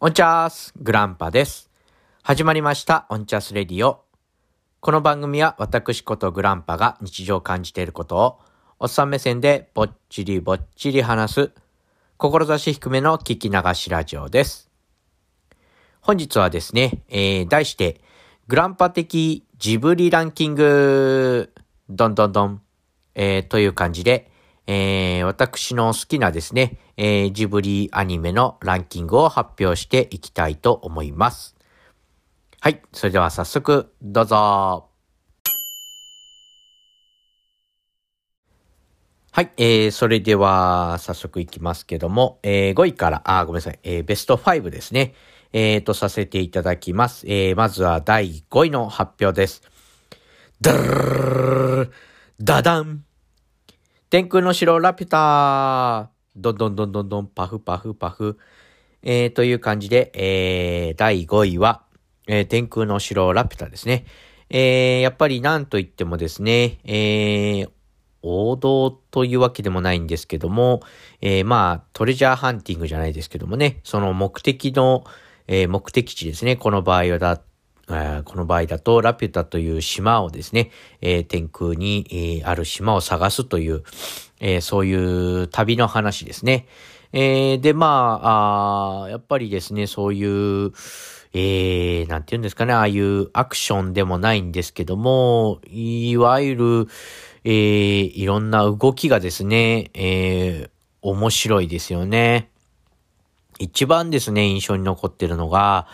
オンチャースグランパです。始まりましたオンチャースレディオ。この番組は私ことグランパが日常感じていることをおっさん目線でぼっちりぼっちり話す志低めの聞き流しラジオです。本日はですね、えー、題してグランパ的ジブリランキングどんどんどん、えー、という感じで、えー、私の好きなですね、えー、ジブリアニメのランキングを発表していきたいと思います。はい。それでは早速、どうぞ。はい。えー、それでは早速いきますけども、えー、5位から、あ、ごめんなさい、えー、ベスト5ですね。えー、とさせていただきます。えー、まずは第5位の発表です。ダダダン天空の城ラピュタどんどんどんどんどんパフパフパフ。えー、という感じで、えー、第5位は、えー、天空の城ラピュタですね。えー、やっぱりなんといってもですね、えー、王道というわけでもないんですけども、えー、まあ、トレジャーハンティングじゃないですけどもね、その目的の、えー、目的地ですね、この場合はだこの場合だと、ラピュタという島をですね、えー、天空に、ある島を探すという、えー、そういう旅の話ですね。えー、で、まああ、やっぱりですね、そういう、えー、なんて言うんですかね、ああいうアクションでもないんですけども、いわゆる、えー、いろんな動きがですね、えー、面白いですよね。一番ですね、印象に残ってるのが、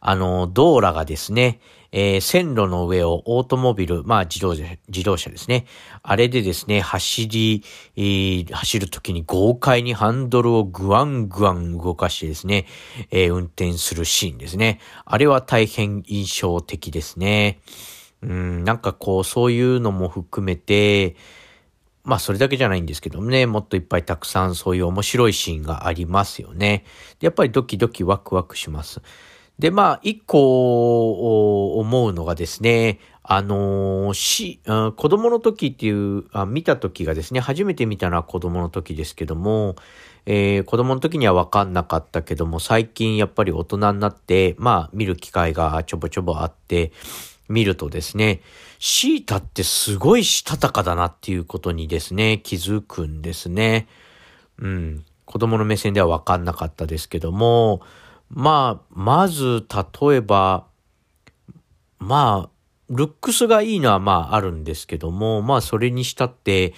あの、道路がですね、えー、線路の上をオートモビル、まあ自動車、自動車ですね。あれでですね、走り、えー、走るときに豪快にハンドルをグワングワン動かしてですね、えー、運転するシーンですね。あれは大変印象的ですね。うん、なんかこう、そういうのも含めて、まあそれだけじゃないんですけどもね、もっといっぱいたくさんそういう面白いシーンがありますよね。でやっぱりドキドキワクワクします。で、まあ、一個思うのがですね、あの、し、子供の時っていうあ、見た時がですね、初めて見たのは子供の時ですけども、えー、子供の時には分かんなかったけども、最近やっぱり大人になって、まあ、見る機会がちょぼちょぼあって、見るとですね、シータってすごいしたたかだなっていうことにですね、気づくんですね。うん。子供の目線では分かんなかったですけども、まあ、まず、例えば、まあ、ルックスがいいのはまああるんですけども、まあそれにしたって、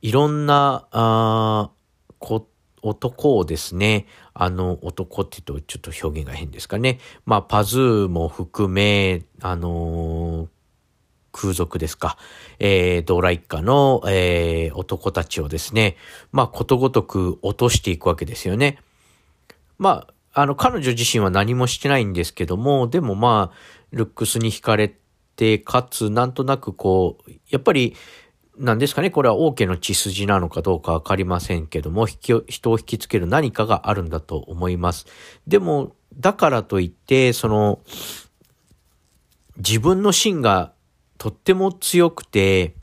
いろんな、あこ、男をですね、あの、男って言うとちょっと表現が変ですかね。まあ、パズーも含め、あのー、空賊ですか。えー、ドーラ一家の、えー、男たちをですね、まあ、ことごとく落としていくわけですよね。まあ、あの、彼女自身は何もしてないんですけども、でもまあ、ルックスに惹かれて、かつ、なんとなくこう、やっぱり、なんですかね、これは王家の血筋なのかどうかわかりませんけども、人を引きつける何かがあるんだと思います。でも、だからといって、その、自分の芯がとっても強くて、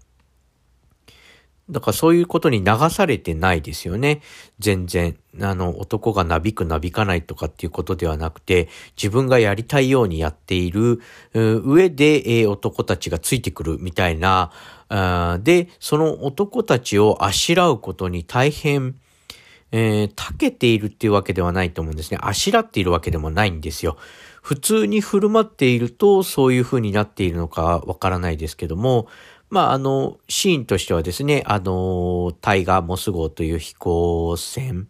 だからそういうことに流されてないですよね。全然。あの、男がなびくなびかないとかっていうことではなくて、自分がやりたいようにやっている上で、えー、男たちがついてくるみたいな、で、その男たちをあしらうことに大変、えー、長けているっていうわけではないと思うんですね。あしらっているわけでもないんですよ。普通に振る舞っているとそういう風になっているのかわからないですけども、まあ、あの、シーンとしてはですね、あの、タイガーモス号という飛行船、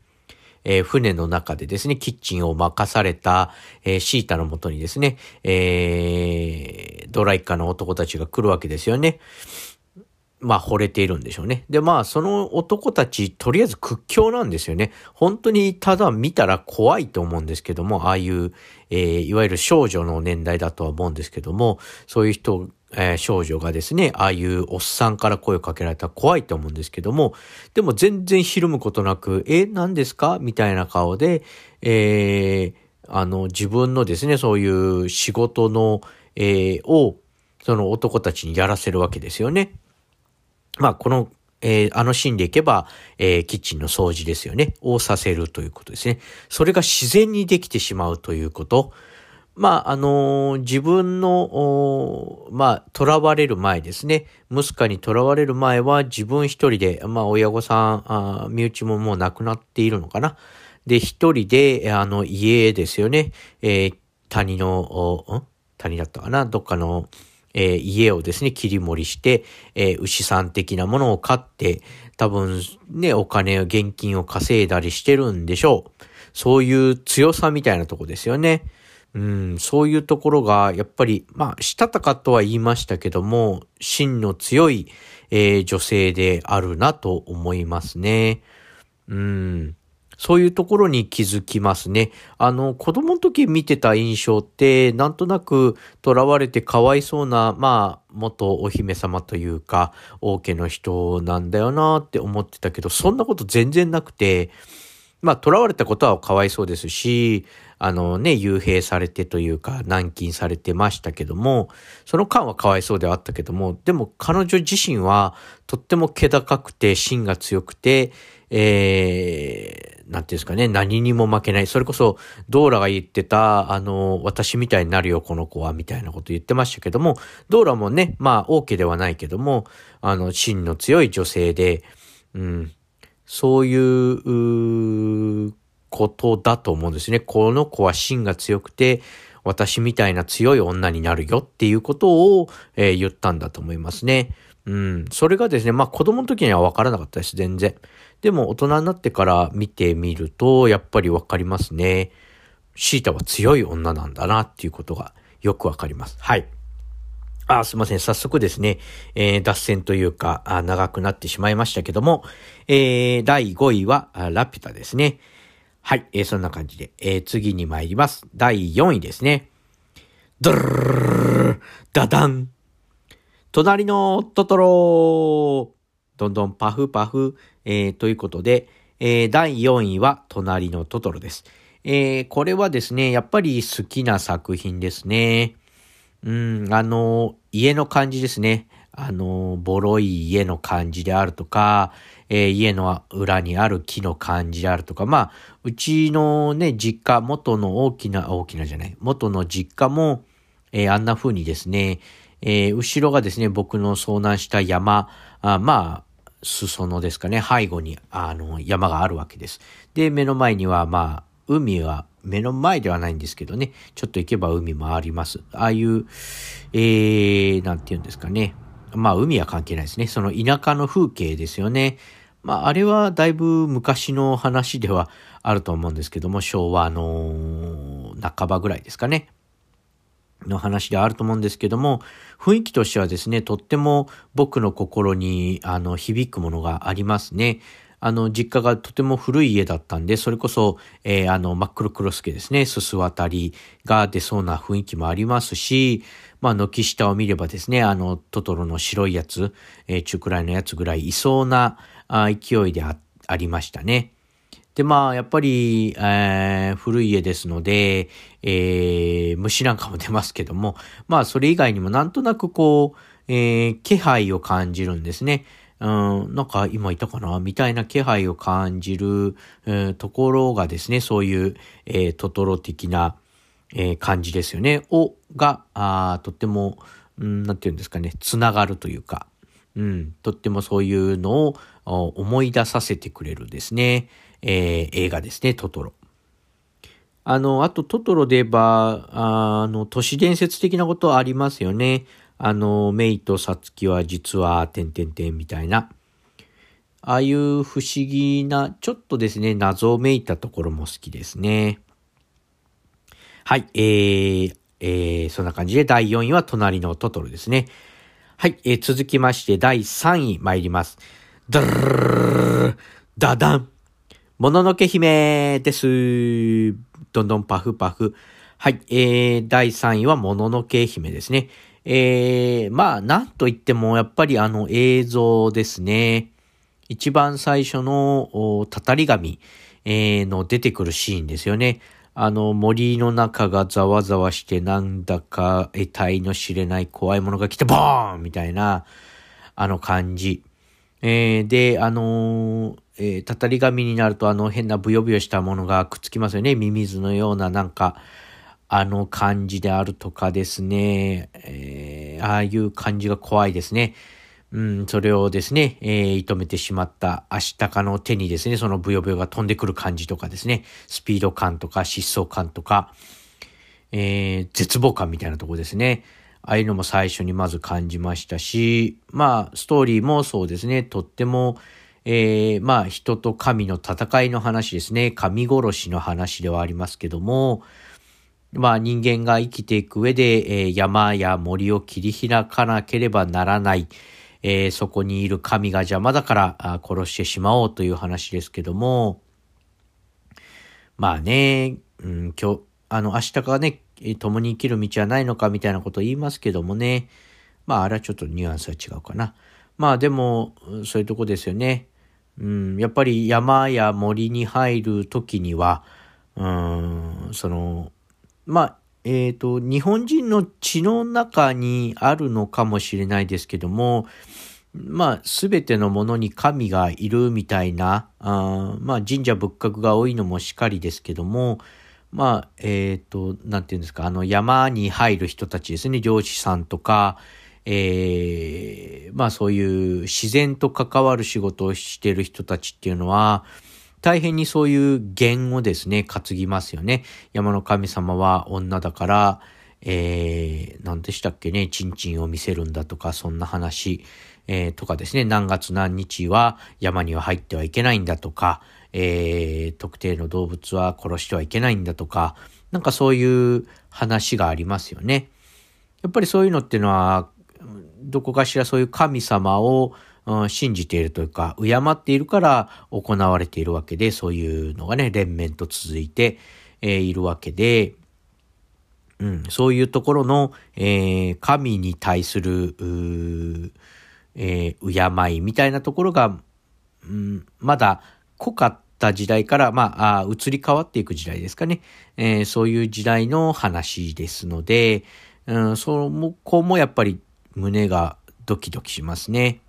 えー、船の中でですね、キッチンを任された、えー、シータのもとにですね、えー、ドライカーの男たちが来るわけですよね。まあ、惚れているんでしょうね。で、まあ、その男たち、とりあえず屈強なんですよね。本当にただ見たら怖いと思うんですけども、ああいう、えー、いわゆる少女の年代だとは思うんですけども、そういう人、えー、少女がですね、ああいうおっさんから声をかけられたら怖いと思うんですけども、でも全然ひるむことなく、え、何ですか？みたいな顔で、えー、あの、自分のですね、そういう仕事の、えー、を、その男たちにやらせるわけですよね。まあ、この、えー、あのシーンでいけば、えー、キッチンの掃除ですよね。をさせるということですね。それが自然にできてしまうということ。まあ、あのー、自分の、まあ、囚われる前ですね。息子に囚われる前は自分一人で、まあ、親御さん、身内ももう亡くなっているのかな。で、一人で、あの、家ですよね。えー、谷の、ん？谷だったかな？どっかの、えー、家をですね、切り盛りして、えー、牛さん的なものを飼って、多分ね、お金を、現金を稼いだりしてるんでしょう。そういう強さみたいなとこですよね。うん、そういうところが、やっぱり、まあ、したたかとは言いましたけども、芯の強い、えー、女性であるなと思いますね。うん。そういうところに気づきますね。あの、子供の時見てた印象って、なんとなく囚われてかわいそうな、まあ、元お姫様というか、王家の人なんだよなって思ってたけど、そんなこと全然なくて、まあ、囚われたことはかわいそうですし、あのね、幽閉されてというか、軟禁されてましたけども、その間はかわいそうではあったけども、でも彼女自身はとっても気高くて、芯が強くて、えー、なんていうんですかね、何にも負けない。それこそ、ドーラが言ってた、あの、私みたいになるよ、この子は、みたいなこと言ってましたけども、ドーラもね、まあ、王家ではないけども、あの、芯の強い女性で、うん、そういう、ことだと思うんですね。この子は芯が強くて、私みたいな強い女になるよっていうことを、えー、言ったんだと思いますね。うん。それがですね、まあ子供の時には分からなかったです、全然。でも大人になってから見てみると、やっぱり分かりますね。シータは強い女なんだなっていうことがよく分かります。はい。あ、すいません。早速ですね、えー、脱線というかあ、長くなってしまいましたけども、えー、第5位は、ラピュタですね。はい、えー、そんな感じで、えー、次に参ります。第4位ですね。ドルルルルダダン隣のトトロどんどんパフパフ、えー、ということで、えー、第4位は隣のトトロです。えー、これはですね、やっぱり好きな作品ですね。うん、あの、家の感じですね。あの、ボロい家の感じであるとか、えー、家の裏にある木の感じであるとか、まあ、うちのね、実家、元の大きな、大きなじゃない、元の実家も、えー、あんな風にですね、えー、後ろがですね、僕の遭難した山、あまあ、裾野ですかね、背後に、あの、山があるわけです。で、目の前には、まあ、海は目の前ではないんですけどね、ちょっと行けば海もあります。ああいう、えー、なんて言うんですかね。まあ、海は関係ないですね。その田舎の風景ですよね。まあ、あれはだいぶ昔の話ではあると思うんですけども、昭和の半ばぐらいですかね。の話であると思うんですけども、雰囲気としてはですね、とっても僕の心にあの響くものがありますね。あの、実家がとても古い家だったんで、それこそ、えー、あの、真っ黒クロスケですね、すす渡りが出そうな雰囲気もありますし、まあ、軒下を見ればですね、あの、トトロの白いやつ、えー、中くらいのやつぐらいいそうなあ勢いであありましたね。で、まあ、やっぱり、えー、古い家ですので、えー、虫なんかも出ますけども、まあ、それ以外にもなんとなくこう、えー、気配を感じるんですね。うん、なんか今いたかなみたいな気配を感じる、えー、ところがですね、そういう、えー、トトロ的な、えー、感じですよね。を、が、あとっても、うん、なんて言うんですかね、つながるというか、うん、とってもそういうのを思い出させてくれるですね、えー、映画ですね、トトロ。あの、あとトトロで言えば、あの、都市伝説的なことありますよね。あの、メイとサツキは実は、てんてんてんみたいな。ああいう不思議な、ちょっとですね、謎めいたところも好きですね。はい、えー、えー、そんな感じで第4位は隣のトトロですね。はい、えー、続きまして第3位参ります。ダルダダンもののけ姫です。どんどんパフパフ。はい、えー、第3位はもののけ姫ですね。えー、まあ、なんと言っても、やっぱりあの映像ですね。一番最初の、たたり神、えー、の出てくるシーンですよね。あの森の中がざわざわしてなんだか得体の知れない怖いものが来てボーンみたいな、あの感じ。えー、で、あのー、えー、たたり紙になるとあの変なブヨブヨしたものがくっつきますよね。ミミズのようななんか、あの感じであるとかですね、えー、ああいう感じが怖いですね。うん、それをですね、えー、射止めてしまったアシタカの手にですね、そのブヨブヨが飛んでくる感じとかですね、スピード感とか疾走感とか、えー、絶望感みたいなとこですね。ああいうのも最初にまず感じましたし、まあ、ストーリーもそうですね、とっても、えー、まあ、人と神の戦いの話ですね、神殺しの話ではありますけども、まあ、人間が生きていく上で、えー、山や森を切り開かなければならない、えー、そこにいる神が邪魔だから殺してしまおうという話ですけども、まあね、うん、今日、あの、明日からね、共に生きる道はないのかみたいなことを言いますけどもね、まあ、あれはちょっとニュアンスは違うかな。まあ、でも、そういうとこですよね。うん、やっぱり山や森に入るときには、うん、その、まあ、えっ、ー、と、日本人の血の中にあるのかもしれないですけども、まあ、すべてのものに神がいるみたいな、あまあ、神社仏閣が多いのもしかりですけども、まあ、えっ、ー、と、なんていうんですか、あの、山に入る人たちですね、漁師さんとか、えー、まあそういう自然と関わる仕事をしている人たちっていうのは、大変にそういう弦をですね、担ぎますよね。山の神様は女だから、えー、何でしたっけね、チンチンを見せるんだとか、そんな話、えー、とかですね、何月何日は山には入ってはいけないんだとか、えー、特定の動物は殺してはいけないんだとか、なんかそういう話がありますよね。やっぱりそういうのっていうのは、どこかしらそういう神様をうん、信じているというか、敬っているから行われているわけで、そういうのがね、連綿と続いて、えー、いるわけで、うん、そういうところの、えー、神に対する、えー、敬いみたいなところが、うん、まだ濃かった時代から、まあ、移り変わっていく時代ですかね、えー、そういう時代の話ですので、うん、そこもやっぱり胸がドキドキしますね。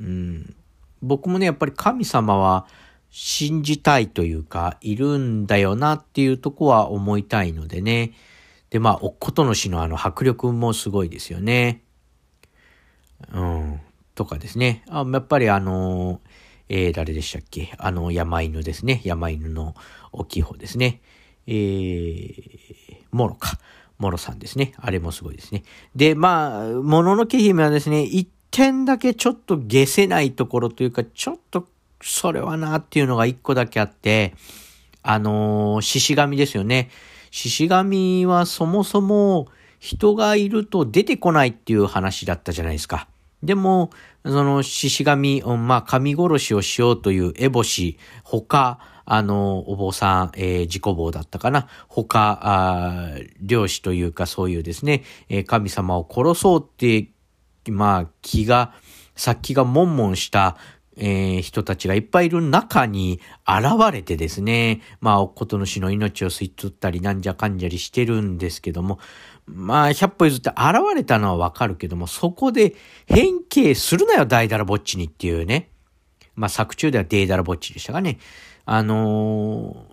うん、僕もね、やっぱり神様は信じたいというか、いるんだよなっていうとこは思いたいのでね。で、まあ、おっことの死のあの迫力もすごいですよね。うん。とかですね。あやっぱりあの、えー、誰でしたっけ？あの、山犬ですね。山犬の大きい方ですね。えー、モロか。モロさんですね。あれもすごいですね。で、まあ、もののけ姫はですね、点だけちょっと消せないところというか、ちょっとそれはなっていうのが一個だけあって、あのー、獅子神ですよね。獅子神はそもそも人がいると出てこないっていう話だったじゃないですか。でも、その獅子神、まあ、神殺しをしようという烏帽子、他、あの、お坊さん、えー、自己坊だったかな。他、あ漁師というかそういうですね、えー、神様を殺そうってまあ、気が、殺気がもんもんした、えー、人たちがいっぱいいる中に現れてですね、まあ、おことの死の命を吸い取ったり、なんじゃかんじゃりしてるんですけども、まあ、100歩譲って現れたのはわかるけども、そこで変形するなよ、大だらぼっちにっていうね。まあ、作中ではデーダラぼっちでしたがね。あの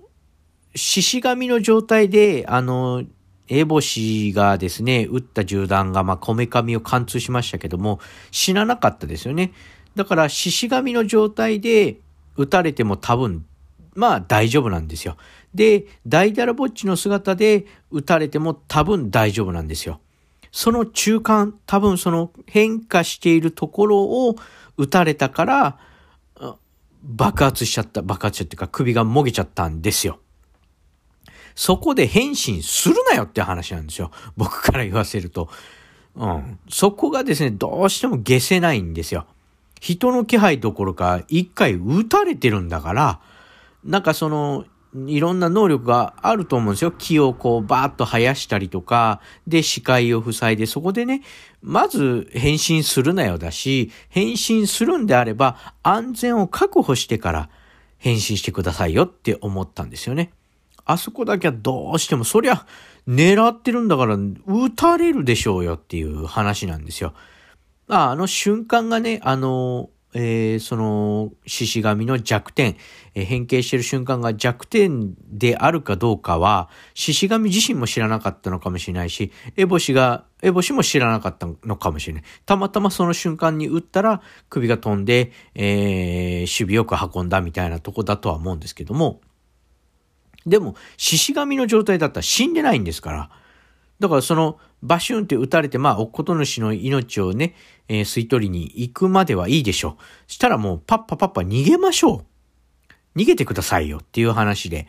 ー、獅子神の状態で、あのー、エボシがですね、撃った銃弾が、まあ、こめかみを貫通しましたけども、死ななかったですよね。だから、獅子神の状態で撃たれても多分、まあ大丈夫なんですよ。で、大ダラぼっちの姿で撃たれても多分大丈夫なんですよ。その中間、多分その変化しているところを撃たれたから、爆発しちゃった、爆発しちゃっていうか首がもげちゃったんですよ。そこで変身するなよって話なんですよ。僕から言わせると。うん。そこがですね、どうしても消せないんですよ。人の気配どころか、一回撃たれてるんだから、なんかその、いろんな能力があると思うんですよ。木をこうバーッと生やしたりとか、で視界を塞いで、そこでね、まず変身するなよだし、変身するんであれば安全を確保してから変身してくださいよって思ったんですよね。あそこだけはどうしても、そりゃ、狙ってるんだから、撃たれるでしょうよっていう話なんですよ。まああの瞬間がね、あの、えー、その、獅子神の弱点、えー、変形してる瞬間が弱点であるかどうかは、獅子神自身も知らなかったのかもしれないし、エボシが、エボシも知らなかったのかもしれない。たまたまその瞬間に撃ったら、首が飛んで、えー、守備よく運んだみたいなとこだとは思うんですけども、でも、獅子神の状態だったら死んでないんですから、だからその、バシュンって撃たれて、まあ、おっこと主の命をね、えー、吸い取りに行くまではいいでしょう。したらもう、パッパパッパ逃げましょう。逃げてくださいよっていう話で、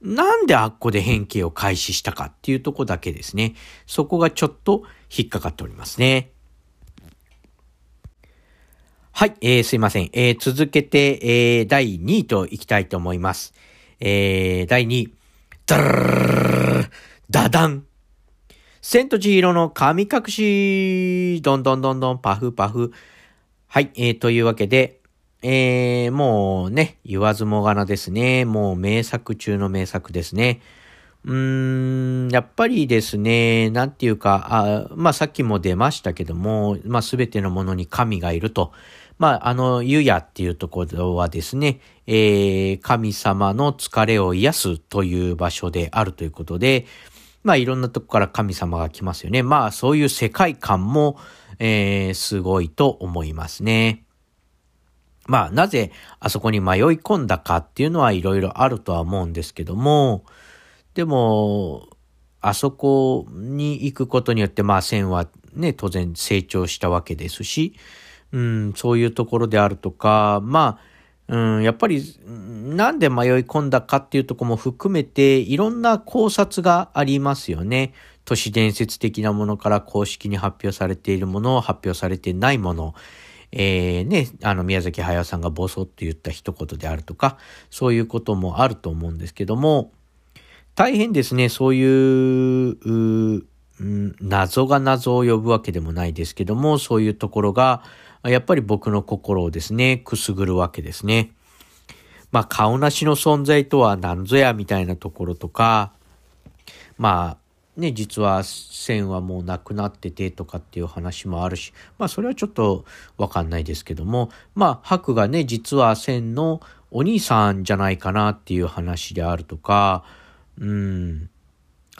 なんであっこで変形を開始したかっていうとこだけですね。そこがちょっと引っかかっておりますね。はい、えー、すいません。えー、続けて、えー、第2位といきたいと思います。えー、第2位。ダルダダン千と千尋の神隠し、どんどんどんどん、パフパフ。はい、えー、というわけで、えー、もうね、言わずもがなですね。もう名作中の名作ですね。うーん、やっぱりですね、なんていうか、あまあさっきも出ましたけども、まあすべてのものに神がいると。まあ、あの、湯屋っていうところはですね、えー、神様の疲れを癒すという場所であるということで、まあいろんなとこから神様が来ますよね。まあそういう世界観も、えー、すごいと思いますね。まあなぜあそこに迷い込んだかっていうのはいろいろあるとは思うんですけども、でも、あそこに行くことによって、まあ線はね、当然成長したわけですし、うん、そういうところであるとか、まあ、うん、やっぱり、なんで迷い込んだかっていうとこも含めて、いろんな考察がありますよね。都市伝説的なものから公式に発表されているもの、発表されてないもの、えー、ね、あの、宮崎駿さんがボソって言った一言であるとか、そういうこともあると思うんですけども、大変ですね、そういう、う謎が謎を呼ぶわけでもないですけども、そういうところが、やっぱり僕の心をですね、くすぐるわけですね。まあ、顔なしの存在とは何ぞやみたいなところとか、まあ、ね、実は線はもうなくなっててとかっていう話もあるし、まあそれはちょっとわかんないですけども、まあ白がね、実は線のお兄さんじゃないかなっていう話であるとか、うん、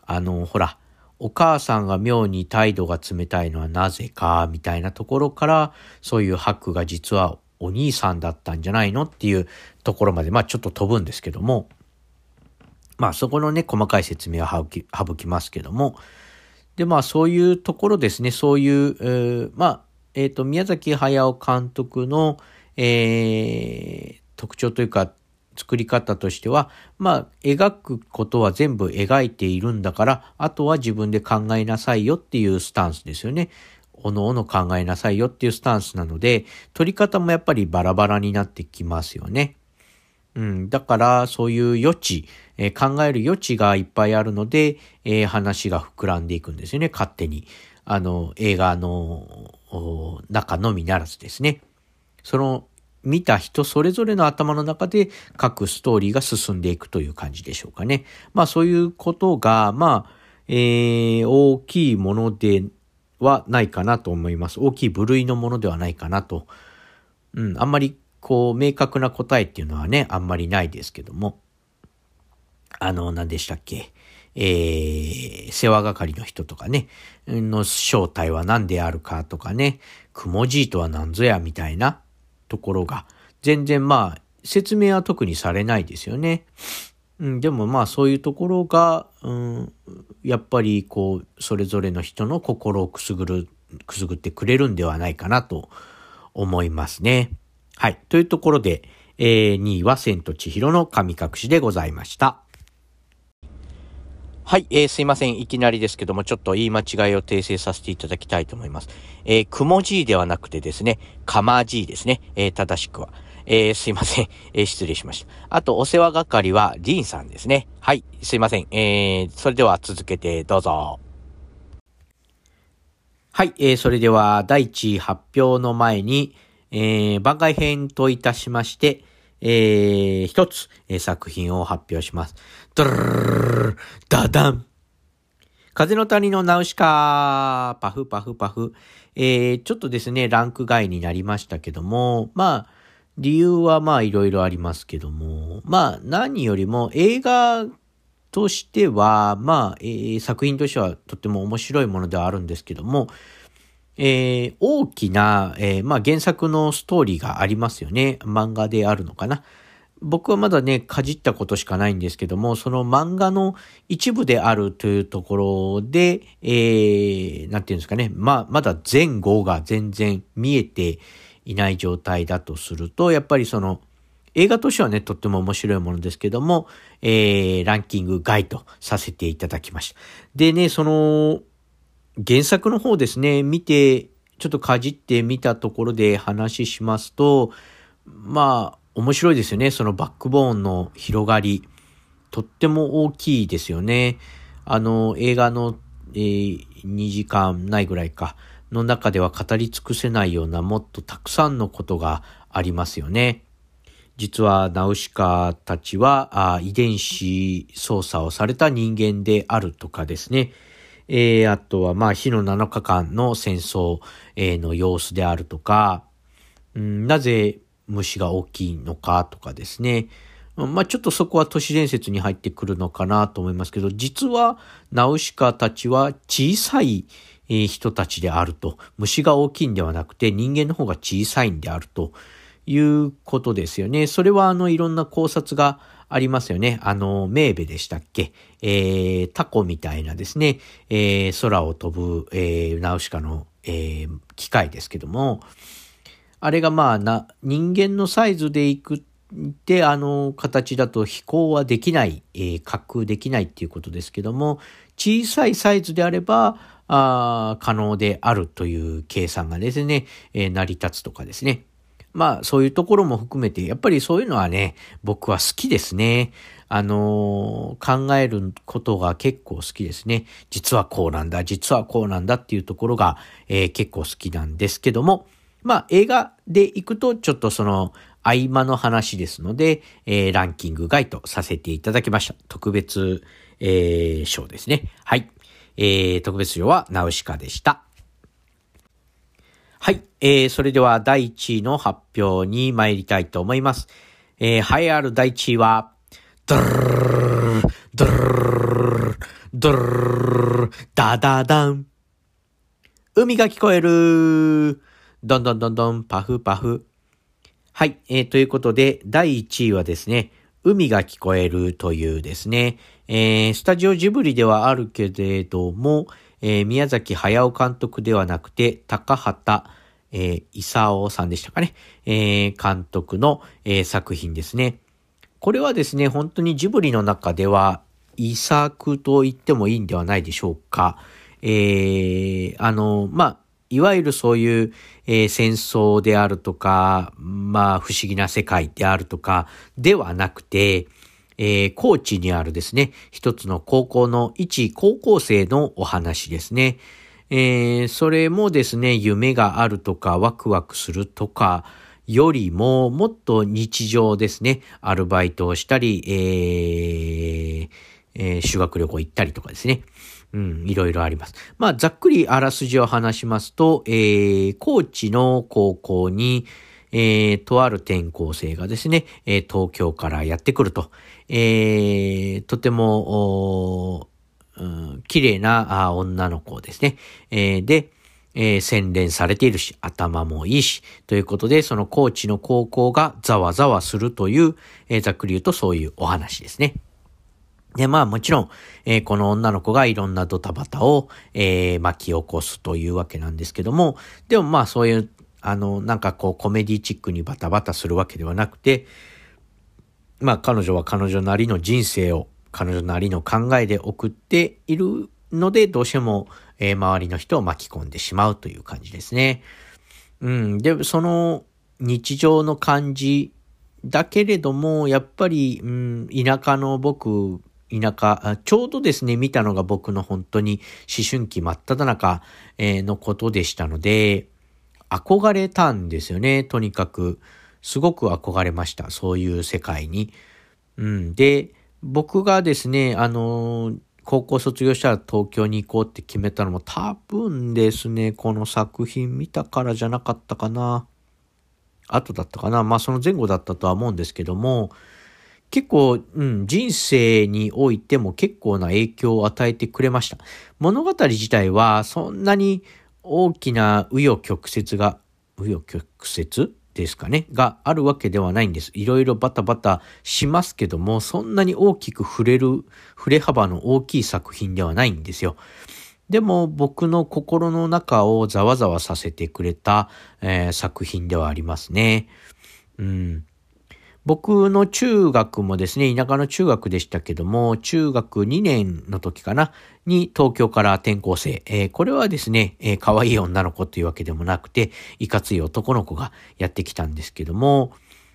あの、ほら、お母さんが妙に態度が冷たいのはなぜか、みたいなところから、そういうハックが実はお兄さんだったんじゃないのっていうところまで、まあちょっと飛ぶんですけども、まあそこのね、細かい説明は省き省きますけども、で、まあそういうところですね、そういう、えー、まあ、えっ、ー、と、宮崎駿監督の、えー、特徴というか、作り方としては、まあ、描くことは全部描いているんだから、あとは自分で考えなさいよっていうスタンスですよね。おのおの考えなさいよっていうスタンスなので、撮り方もやっぱりバラバラになってきますよね。うん、だから、そういう余地、えー、考える余地がいっぱいあるので、えー、話が膨らんでいくんですよね、勝手に。あの、映画の中のみならずですね。その見た人それぞれの頭の中で各ストーリーが進んでいくという感じでしょうかね。まあそういうことが、まあ、えー、大きいものではないかなと思います。大きい部類のものではないかなと。うん、あんまりこう明確な答えっていうのはね、あんまりないですけども。あの、何でしたっけ？えー、世話係の人とかね、の正体は何であるかとかね、くもじいとは何ぞやみたいな、ところが、全然まあ、説明は特にされないですよね。うん、でもまあそういうところが、うん、やっぱりこう、それぞれの人の心をくすぐる、くすぐってくれるんではないかなと思いますね。はい。というところで、えー、2位は千と千尋の神隠しでございました。はい、えー、すいません。いきなりですけども、ちょっと言い間違いを訂正させていただきたいと思います。えー、くもじではなくてですね、かまじいですね。えー、正しくは。えー、すいません。えー、失礼しました。あと、お世話係は、リンさんですね。はい、すいません。えー、それでは続けてどうぞ。はい、えー、それでは、第一発表の前に、えー、番外編といたしまして、えー、一つ、えー、作品を発表します。ドルダダン風の谷のナウシカ、パフパフパフ。えー、ちょっとですね、ランク外になりましたけども、まあ、理由はまあいろいろありますけども、まあ何よりも映画としては、まあ、えー、作品としてはとっても面白いものではあるんですけども、えー、大きな、えー、まあ原作のストーリーがありますよね。漫画であるのかな。僕はまだね、かじったことしかないんですけども、その漫画の一部であるというところで、えー、なんていうんですかね、ま、まだ前後が全然見えていない状態だとすると、やっぱりその、映画としてはね、とっても面白いものですけども、えー、ランキング外とさせていただきました。でね、その、原作の方ですね、見て、ちょっとかじってみたところで話しますと、まあ、面白いですよね。そのバックボーンの広がり。とっても大きいですよね。あの、映画の、えー、2時間ないぐらいか、の中では語り尽くせないようなもっとたくさんのことがありますよね。実はナウシカたちはあ遺伝子操作をされた人間であるとかですね。えー、あとはまあ火の7日間の戦争、えー、の様子であるとか、うん、なぜ虫が大きいのかとかですね。まあちょっとそこは都市伝説に入ってくるのかなと思いますけど、実はナウシカたちは小さい人たちであると。虫が大きいんではなくて人間の方が小さいんであるということですよね。それはあのいろんな考察がありますよね。あの、メーベでしたっけ？えー、タコみたいなですね、えー、空を飛ぶ、えー、ナウシカの、えー、機械ですけども、あれがまあな、人間のサイズでいくって、あの形だと飛行はできない、えー、滑空できないっていうことですけども、小さいサイズであれば、あ可能であるという計算がですね、えー、成り立つとかですね。まあそういうところも含めて、やっぱりそういうのはね、僕は好きですね。あのー、考えることが結構好きですね。実はこうなんだ、実はこうなんだっていうところが、えー、結構好きなんですけども、まあ映画で行くとちょっとその合間の話ですので、えー、ランキング外とさせていただきました。特別、えー、賞ですね。はい。えー、特別賞はナウシカでした。はい。えー、それでは第1位の発表に参りたいと思います。えー、栄えある第1位は、ドルルドルルドルルダダダン。海が聞こえる。どんどんどんどん、パフパフ。はい。えー、ということで、第1位はですね、海が聞こえるというですね、えー、スタジオジブリではあるけれども、えー、宮崎駿監督ではなくて、高畑、えー、勲さんでしたかね、えー、監督の、えー、作品ですね。これはですね、本当にジブリの中では遺作と言ってもいいんではないでしょうか。えー、あの、まあ、いわゆるそういう、えー、戦争であるとか、まあ、不思議な世界であるとか、ではなくて、えー、高知にあるですね、一つの高校の一高校生のお話ですね。えー、それもですね、夢があるとか、ワクワクするとか、よりも、もっと日常ですね、アルバイトをしたり、えーえー、修学旅行行ったりとかですね。うん、いろいろあります。まあ、ざっくりあらすじを話しますと、えー、高知の高校に、えー、とある転校生がですね、えー、東京からやってくると、えー、とても、うん、綺麗な女の子ですね。えー、で、えー、洗練されているし、頭もいいし、ということで、その高知の高校がざわざわするという、えー、ざっくり言うとそういうお話ですね。で、まあもちろん、えー、この女の子がいろんなドタバタを、えー、巻き起こすというわけなんですけども、でもまあそういうあの、なんかこうコメディチックにバタバタするわけではなくて、まあ彼女は彼女なりの人生を彼女なりの考えで送っているので、どうしても、えー、周りの人を巻き込んでしまうという感じですね。うん。で、その日常の感じだけれども、やっぱり、うん、田舎の僕、田舎、ちょうどですね、見たのが僕の本当に思春期真っ只中のことでしたので、憧れたんですよね、とにかく。すごく憧れました、そういう世界に。うん。で、僕がですね、あの、高校卒業したら東京に行こうって決めたのも多分ですね、この作品見たからじゃなかったかな。後だったかな。まあその前後だったとは思うんですけども、結構、うん、人生においても結構な影響を与えてくれました。物語自体はそんなに大きな紆余曲折が、紆余曲折ですかね、があるわけではないんです。いろいろバタバタしますけども、そんなに大きく触れる、触れ幅の大きい作品ではないんですよ。でも僕の心の中をざわざわさせてくれた、えー、作品ではありますね。うん。僕の中学もですね、田舎の中学でしたけども、中学2年の時かな、に東京から転校生。えー、これはですね、えー、可愛い女の子というわけでもなくて、いかつい男の子がやってきたんですけども、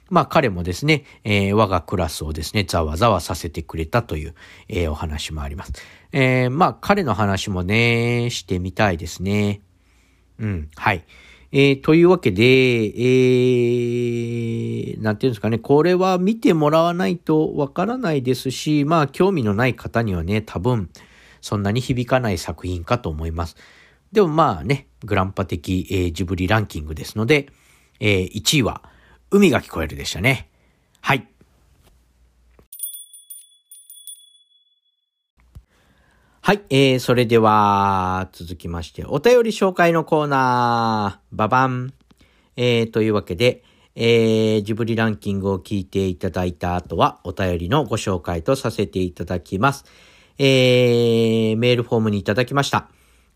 まあ彼もですね、えー、我がクラスをですね、ざわざわさせてくれたという、えー、お話もあります。えー、まあ彼の話もね、してみたいですね。うん、はい。えー、というわけで、えー、なんていうんですかね、これは見てもらわないとわからないですし、まあ、興味のない方にはね、多分、そんなに響かない作品かと思います。でもまあね、グランパ的、えー、ジブリランキングですので、えー、1位は、海が聞こえるでしたね。はい。はい、えー、それでは、続きまして、お便り紹介のコーナー、ババン。えー、というわけで、えー、ジブリランキングを聞いていただいた後は、お便りのご紹介とさせていただきます。えー、メールフォームにいただきました。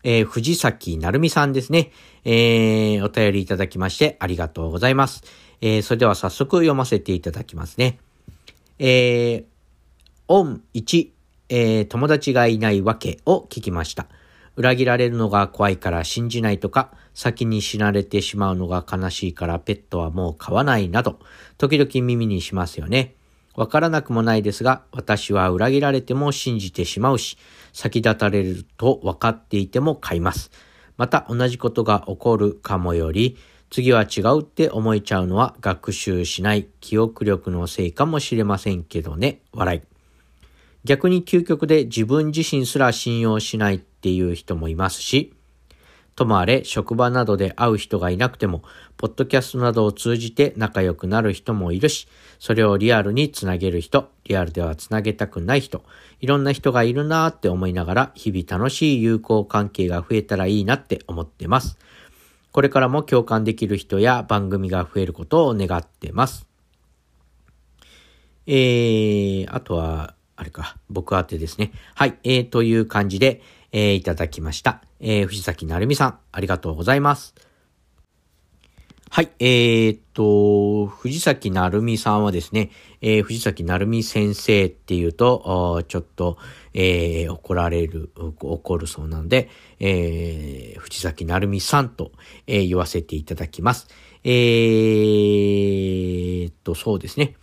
えー、藤崎なるみさんですね。えー、お便りいただきましてありがとうございます。えー、それでは早速読ませていただきますね。えー、オン1、えー、友達がいないわけを聞きました。裏切られるのが怖いから信じないとか、先に死なれてしまうのが悲しいからペットはもう飼わないなど、時々耳にしますよね。わからなくもないですが、私は裏切られても信じてしまうし、先立たれると分かっていても買います。また同じことが起こるかもより、次は違うって思えちゃうのは学習しない記憶力のせいかもしれませんけどね。笑い。逆に究極で自分自身すら信用しないっていう人もいますし、ともあれ職場などで会う人がいなくても、ポッドキャストなどを通じて仲良くなる人もいるし、それをリアルにつなげる人、リアルではつなげたくない人、いろんな人がいるなーって思いながら、日々楽しい友好関係が増えたらいいなって思ってます。これからも共感できる人や番組が増えることを願ってます。えー、あとは、あれか、僕宛てですね。はい、えー、という感じで、えー、いただきました。えー、藤崎なるみさん、ありがとうございます。はい、えー、っと、藤崎なるみさんはですね、えー、藤崎なるみ先生っていうと、ちょっと、えー、怒られる、怒るそうなので、えー、藤崎なるみさんと、えー、言わせていただきます。えー、っと、そうですね。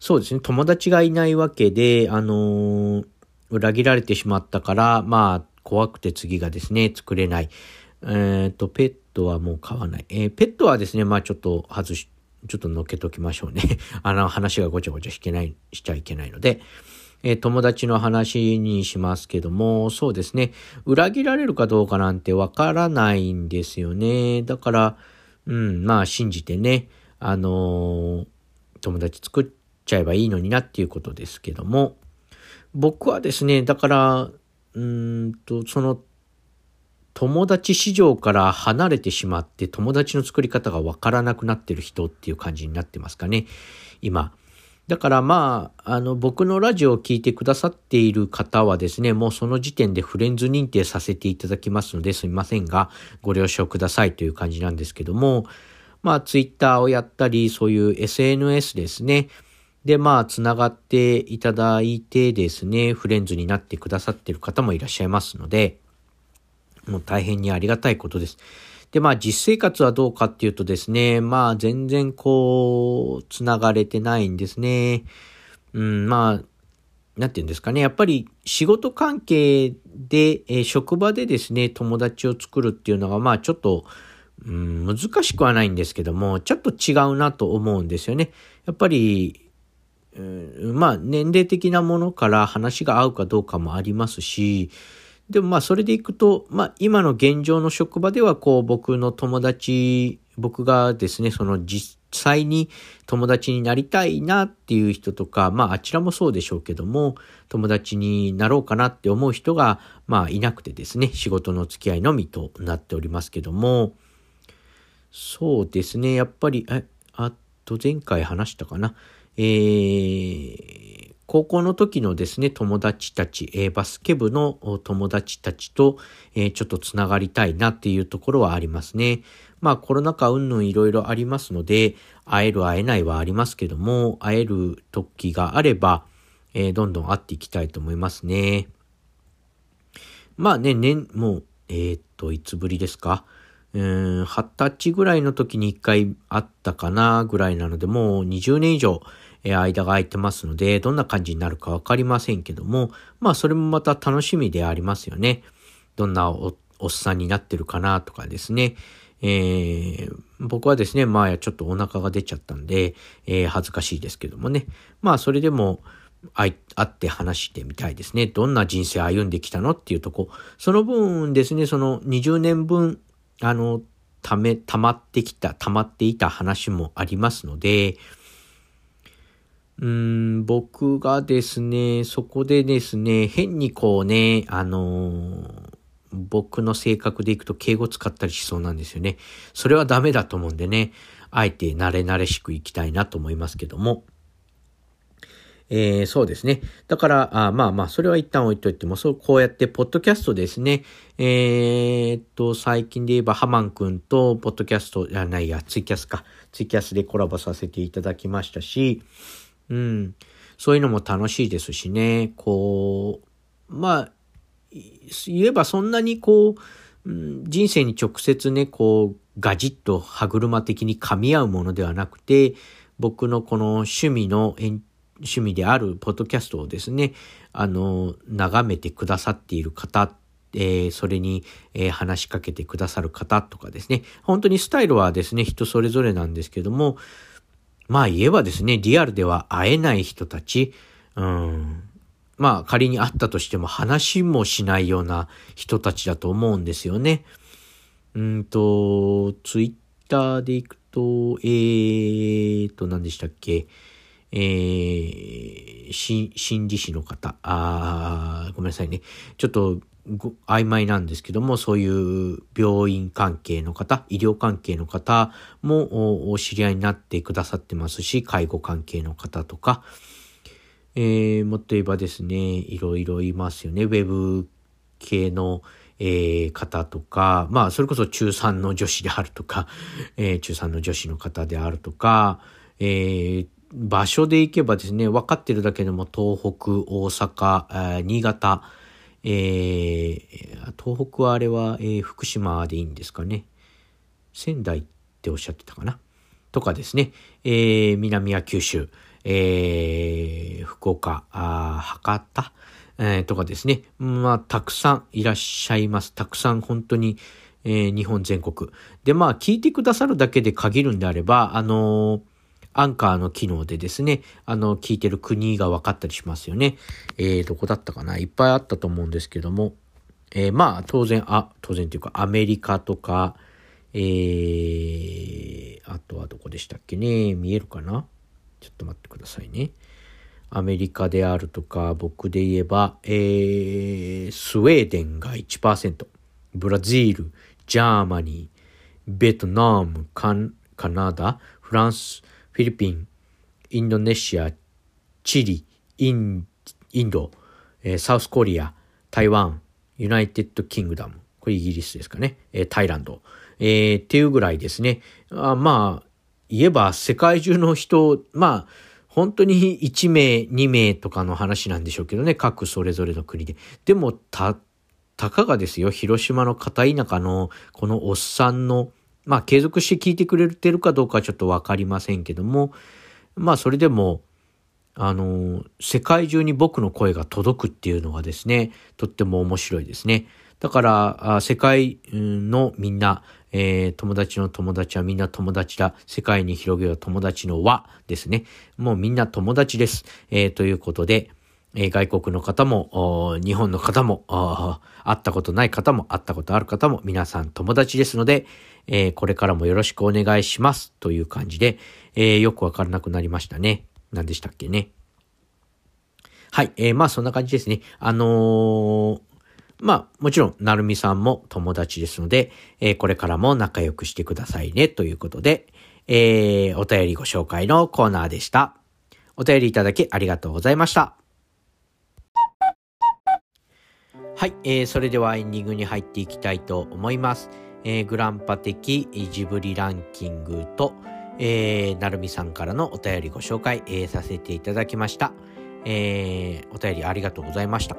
そうですね。友達がいないわけで、あのー、裏切られてしまったから、まあ、怖くて次がですね、作れない。えっ、ー、と、ペットはもう飼わない。えー、ペットはですね、まあちょっと外し、ちょっと乗っけときましょうね。あの話がごちゃごちゃしけない、しちゃいけないので、えー、友達の話にしますけども、そうですね、裏切られるかどうかなんてわからないんですよね。だから、うん、まあ信じてね、あの友達作ってちゃえばいいのになっていうことですけども、僕はですね、だから、うんと、その、友達市場から離れてしまって友達の作り方がわからなくなってる人っていう感じになってますかね、今。だからまあ、あの、僕のラジオを聴いてくださっている方はですね、もうその時点でフレンズ認定させていただきますのですみませんが、ご了承くださいという感じなんですけども、まあ、ツイッターをやったり、そういう SNS ですね。で、まあ、つながっていただいてですね、フレンズになってくださってる方もいらっしゃいますので、もう大変にありがたいことです。で、まあ、実生活はどうかっていうとですね、まあ、全然こう、つながれてないんですね。うん、まあ、なんて言うんですかね。やっぱり仕事関係で、えー、職場でですね、友達を作るっていうのが、まあ、ちょっと、うん、難しくはないんですけども、ちょっと違うなと思うんですよね。やっぱり、うんまあ年齢的なものから話が合うかどうかもありますし、でもまあそれでいくと、まあ今の現状の職場ではこう僕の友達、僕がですね、その実際に友達になりたいなっていう人とか、まああちらもそうでしょうけども、友達になろうかなって思う人がまあいなくてですね、仕事の付き合いのみとなっておりますけども、そうですね、やっぱり、え、あと前回話したかな。えー、高校の時のですね、友達たち、えー、バスケ部の友達たちと、えー、ちょっとつながりたいなっていうところはありますね。まあコロナ禍うんぬんいろいろありますので、会える会えないはありますけども、会える時があれば、え、どんどん会っていきたいと思いますね。まあね、年、もう、え、っと、いつぶりですか？二十歳ぐらいの時に一回会ったかなぐらいなので、もう20年以上、え間が空いてますので、どんな感じになるかわかりませんけども、まあそれもまた楽しみでありますよね。どんなおおっさんになってるかなとかですね。えー、僕はですね、まあちょっとお腹が出ちゃったんで、えー、恥ずかしいですけどもね。まあそれでも、会って話してみたいですね。どんな人生歩んできたのっていうとこ。その分ですね、その20年分あの、ため、溜まってきた、溜まっていた話もありますので、うん、僕がですね、そこでですね、変にこうね、あの、僕の性格でいくと敬語使ったりしそうなんですよね。それはダメだと思うんでね、あえて慣れ慣れしくいきたいなと思いますけども。えー、そうですね。だから、あまあまあ、それは一旦置いといても、そう、こうやって、ポッドキャストですね。えー、っと、最近で言えば、ハマン君と、ポッドキャスト、じゃないや、ツイキャスか。ツイキャスでコラボさせていただきましたし、うん、そういうのも楽しいですしね。こう、まあ、言えばそんなにこう、人生に直接ね、こう、ガジッと歯車的に噛み合うものではなくて、僕のこの趣味の延趣味であるポッドキャストをですね、あの、眺めてくださっている方、えー、それに、えー、話しかけてくださる方とかですね、本当にスタイルはですね、人それぞれなんですけども、まあ言えばですね、リアルでは会えない人たち、うん、まあ仮に会ったとしても話もしないような人たちだと思うんですよね。うんと、ツイッターで行くと、えーと、何でしたっけ？えー、心理師の方、あごめんなさいね。ちょっと曖昧なんですけども、そういう病院関係の方、医療関係の方もお知り合いになってくださってますし、介護関係の方とか、えー、もっと言えばですね、いろいろいますよね。ウェブ系の、えー、方とか、まあ、それこそ中3の女子であるとか、えー、中3の女子の方であるとか、えー、場所で行けばですね、分かってるだけでも東北、大阪、新潟、えー、東北はあれは、えー、福島でいいんですかね。仙台っておっしゃってたかな。とかですね、えー、南は九州、えー、福岡、博多、えー、とかですね。まあ、たくさんいらっしゃいます。たくさん本当に、えー、日本全国。で、まあ、聞いてくださるだけで限るんであれば、あのーアンカーの機能でですね、あの、聞いてる国が分かったりしますよね。えー、どこだったかな？いっぱいあったと思うんですけども、えー、まあ、当然、あ、当然というか、アメリカとか、えー、あとはどこでしたっけね？見えるかな？ちょっと待ってくださいね。アメリカであるとか、僕で言えば、えー、スウェーデンが1%、ブラジル、 Germany、ベトナム、カナダ、フランス、フィリピン、インドネシア、チリ、インインド、えー、 South Korea、台湾、 United Kingdom、これイギリスですかね、えー、 Thailand、えー、っていうぐらいですね。あまあ、言えば世界中の人、まあ、本当に1名、2名とかの話なんでしょうけどね、各それぞれの国で。でも、た、たかがですよ、広島の片田舎のこのおっさんのまあ継続して聞いてくれてるかどうかはちょっとわかりませんけども、まあそれでも、あの、世界中に僕の声が届くっていうのがですね、とっても面白いですね。だから、世界のみんな、えー、友達の友達はみんな友達だ。世界に広げよう友達の輪ですね。もうみんな友達です。えー、ということで、えー、外国の方も、日本の方も、会ったことない方も、会ったことある方も、皆さん友達ですので、えー、これからもよろしくお願いします。という感じで、えー、よくわからなくなりましたね。何でしたっけね。はい。えー、まあそんな感じですね。あのー、まあもちろん、なるみさんも友達ですので、えー、これからも仲良くしてくださいね。ということで、えー、お便りご紹介のコーナーでした。お便りいただきありがとうございました。はい。えー、それではエンディングに入っていきたいと思います。えー、グランパ的ジブリランキングと、えー、なるみさんからのお便りご紹介、えー、させていただきました。えー、お便りありがとうございました。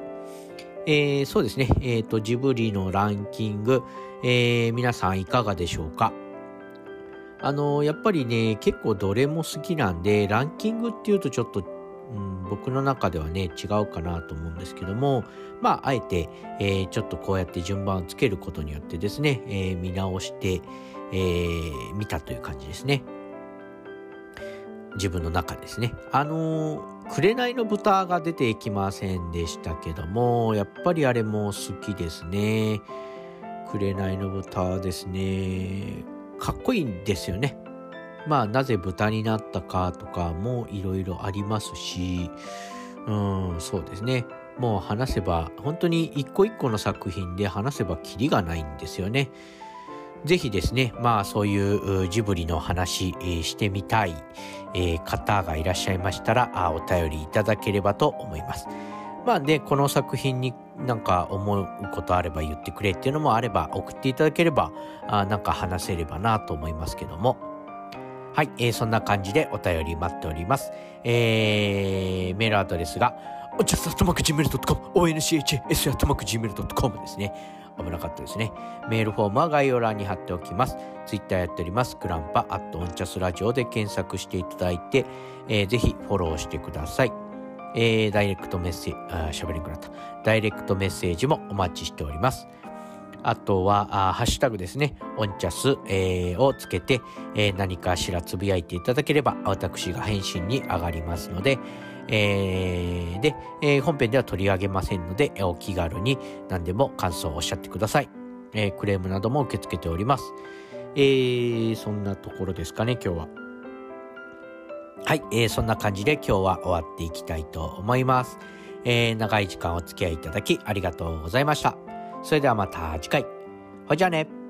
えー、そうですね。えっ、ー、と、ジブリのランキング、えー、皆さんいかがでしょうか？あの、やっぱりね、結構どれも好きなんで、ランキングっていうとちょっと、うん、僕の中ではね、違うかなと思うんですけども、まあ、あえて、えー、ちょっとこうやって順番をつけることによってですね、えー、見直して、えー、見たという感じですね。自分の中ですね。あのー、紅の豚が出てきませんでしたけども、やっぱりあれも好きですね。紅の豚ですね。かっこいいんですよね。まあ、なぜ豚になったかとかもいろいろありますし、うん、そうですね。もう話せば、本当に一個一個の作品で話せばキリがないんですよね。ぜひですね、まあそういうジブリの話、してみたい、方がいらっしゃいましたら、お便りいただければと思います。まあで、この作品になんか思うことあれば言ってくれっていうのもあれば送っていただければ、なんか話せればなと思いますけども。はい、えー、そんな感じでお便り待っております。えー、メールアドレスが、おちゃすあとまく gmail.com、onchas あとまく gmail.com ですね。危なかったですね。メールフォームは概要欄に貼っておきます。ツイッターやっております。グランパアットオンチャスラジオで検索していただいて、えー、ぜひフォローしてください。えー、ダイレクトメッセージ、あ、喋れなくなった。ダイレクトメッセージもお待ちしております。あとは、あハッシュタグですね、オンチャス、えー、をつけて、えー、何かしらつぶやいていただければ、私が返信に上がりますので、えー、で、え、本編では取り上げませんので、お気軽に何でも感想をおっしゃってください。え、クレームなども受け付けております。えー、そんなところですかね、今日は。はい、え、そんな感じで今日は終わっていきたいと思います。え、長い時間お付き合いいただきありがとうございました。それではまた次回。ほいじゃあね。